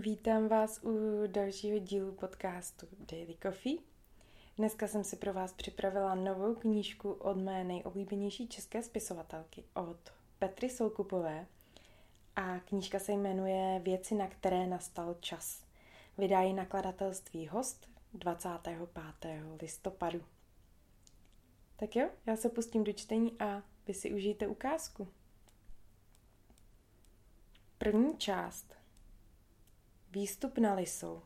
vítám vás u dalšího dílu podcastu Daily Coffee. Dneska jsem si pro vás připravila novou knížku od mé nejoblíbenější české spisovatelky, od Petry Soukupové. A knížka se jmenuje Věci, na které nastal čas. Vydá ji nakladatelství Host 25. listopadu. Tak jo, já se pustím do čtení a vy si užijte ukázku. První část. Výstup na lisou.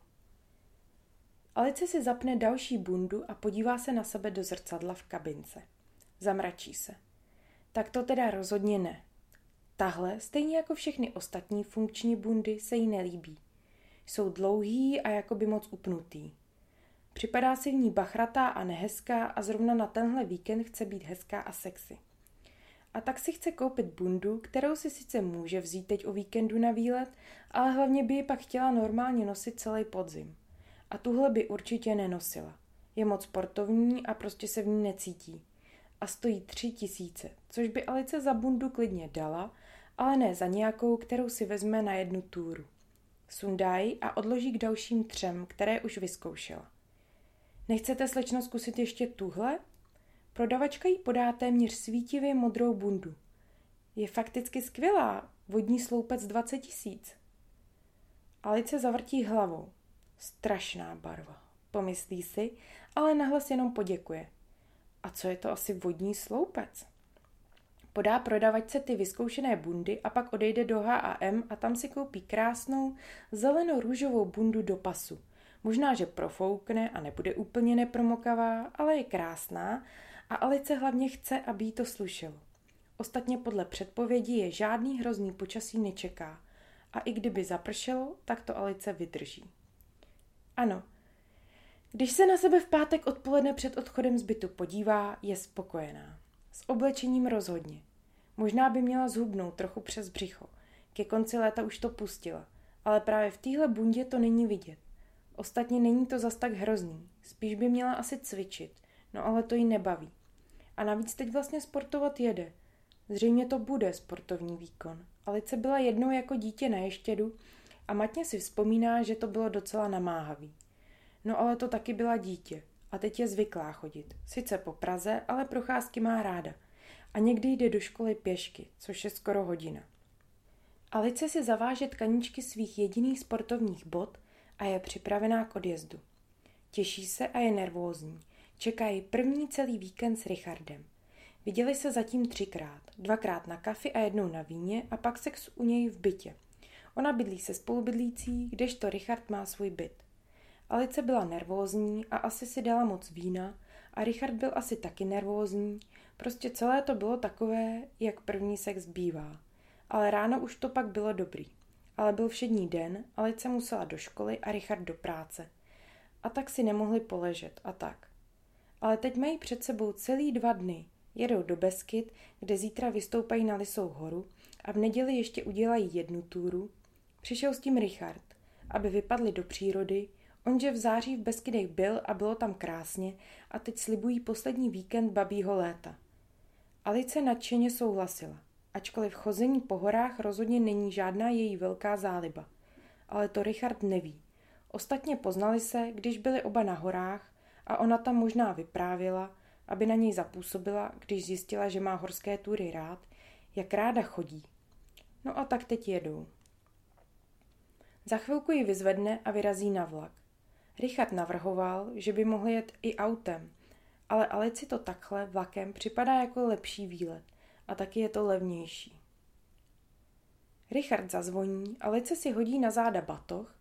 Alice si zapne další bundu a podívá se na sebe do zrcadla v kabince. Zamračí se. Tak to teda rozhodně ne. Tahle, stejně jako všechny ostatní funkční bundy, se jí nelíbí. Jsou dlouhý a jakoby moc upnutý. Připadá si v ní bachratá a nehezká a zrovna na tenhle víkend chce být hezká a sexy. A tak si chce koupit bundu, kterou si sice může vzít teď o víkendu na výlet, ale hlavně by ji pak chtěla normálně nosit celý podzim. A tuhle by určitě nenosila. Je moc sportovní a prostě se v ní necítí. A stojí tři tisíce, což by Alice za bundu klidně dala, ale ne za nějakou, kterou si vezme na jednu túru. Sundá a odloží k dalším třem, které už vyzkoušela. Nechcete slečno zkusit ještě tuhle? Prodavačka jí podá téměř svítivě modrou bundu. Je fakticky skvělá, vodní sloupec 20 tisíc. Alice zavrtí hlavou. Strašná barva, pomyslí si, ale nahlas jenom poděkuje. A co je to asi vodní sloupec? Podá prodavačce ty vyzkoušené bundy a pak odejde do H&M a tam si koupí krásnou zeleno-růžovou bundu do pasu. Možná, že profoukne a nebude úplně nepromokavá, ale je krásná a Alice hlavně chce, aby jí to slušelo. Ostatně podle předpovědi je žádný hrozný počasí nečeká a i kdyby zapršelo, tak to Alice vydrží. Ano, když se na sebe v pátek odpoledne před odchodem z bytu podívá, je spokojená. S oblečením rozhodně. Možná by měla zhubnout trochu přes břicho. Ke konci léta už to pustila. Ale právě v téhle bundě to není vidět. Ostatně není to zas tak hrozný. Spíš by měla asi cvičit. No ale to jí nebaví. A navíc teď vlastně sportovat jede. Zřejmě to bude sportovní výkon. Alice byla jednou jako dítě na ještědu a matně si vzpomíná, že to bylo docela namáhavý. No ale to taky byla dítě a teď je zvyklá chodit. Sice po Praze, ale procházky má ráda. A někdy jde do školy pěšky, což je skoro hodina. Alice si zaváže tkaničky svých jediných sportovních bot a je připravená k odjezdu. Těší se a je nervózní. Čekají první celý víkend s Richardem. Viděli se zatím třikrát. Dvakrát na kafi a jednou na víně a pak sex u něj v bytě. Ona bydlí se spolubydlící, kdežto Richard má svůj byt. Alice byla nervózní a asi si dala moc vína a Richard byl asi taky nervózní. Prostě celé to bylo takové, jak první sex bývá. Ale ráno už to pak bylo dobrý. Ale byl všední den, Alice musela do školy a Richard do práce. A tak si nemohli poležet a tak. Ale teď mají před sebou celý dva dny. Jedou do Beskyt, kde zítra vystoupají na Lisou horu a v neděli ještě udělají jednu túru. Přišel s tím Richard, aby vypadli do přírody, onže v září v Beskydech byl a bylo tam krásně a teď slibují poslední víkend babího léta. Alice nadšeně souhlasila, ačkoliv chození po horách rozhodně není žádná její velká záliba. Ale to Richard neví. Ostatně poznali se, když byli oba na horách a ona tam možná vyprávěla, aby na něj zapůsobila, když zjistila, že má horské tury rád, jak ráda chodí. No a tak teď jedou. Za chvilku ji vyzvedne a vyrazí na vlak. Richard navrhoval, že by mohli jet i autem, ale Alici to takhle vlakem připadá jako lepší výlet a taky je to levnější. Richard zazvoní, Alice si hodí na záda batoh,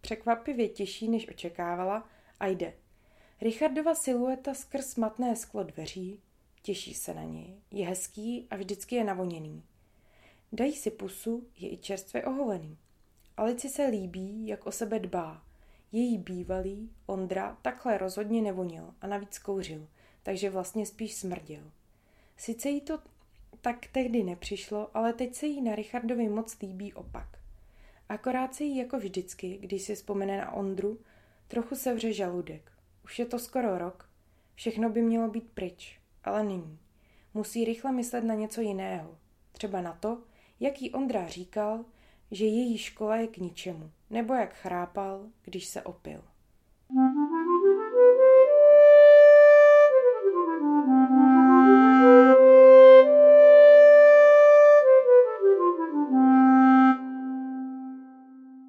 překvapivě těžší, než očekávala, a jde. Richardova silueta skrz matné sklo dveří, těší se na něj, je hezký a vždycky je navoněný. Dají si pusu, je i čerstvě oholený. Alici se líbí, jak o sebe dbá. Její bývalý, Ondra, takhle rozhodně nevonil a navíc kouřil, takže vlastně spíš smrděl. Sice jí to tak tehdy nepřišlo, ale teď se jí na Richardovi moc líbí opak. Akorát se jí jako vždycky, když si vzpomene na Ondru, trochu sevře žaludek. Už je to skoro rok. Všechno by mělo být pryč, ale není. Musí rychle myslet na něco jiného. Třeba na to, jaký Ondra říkal, že její škola je k ničemu, nebo jak chrápal, když se opil.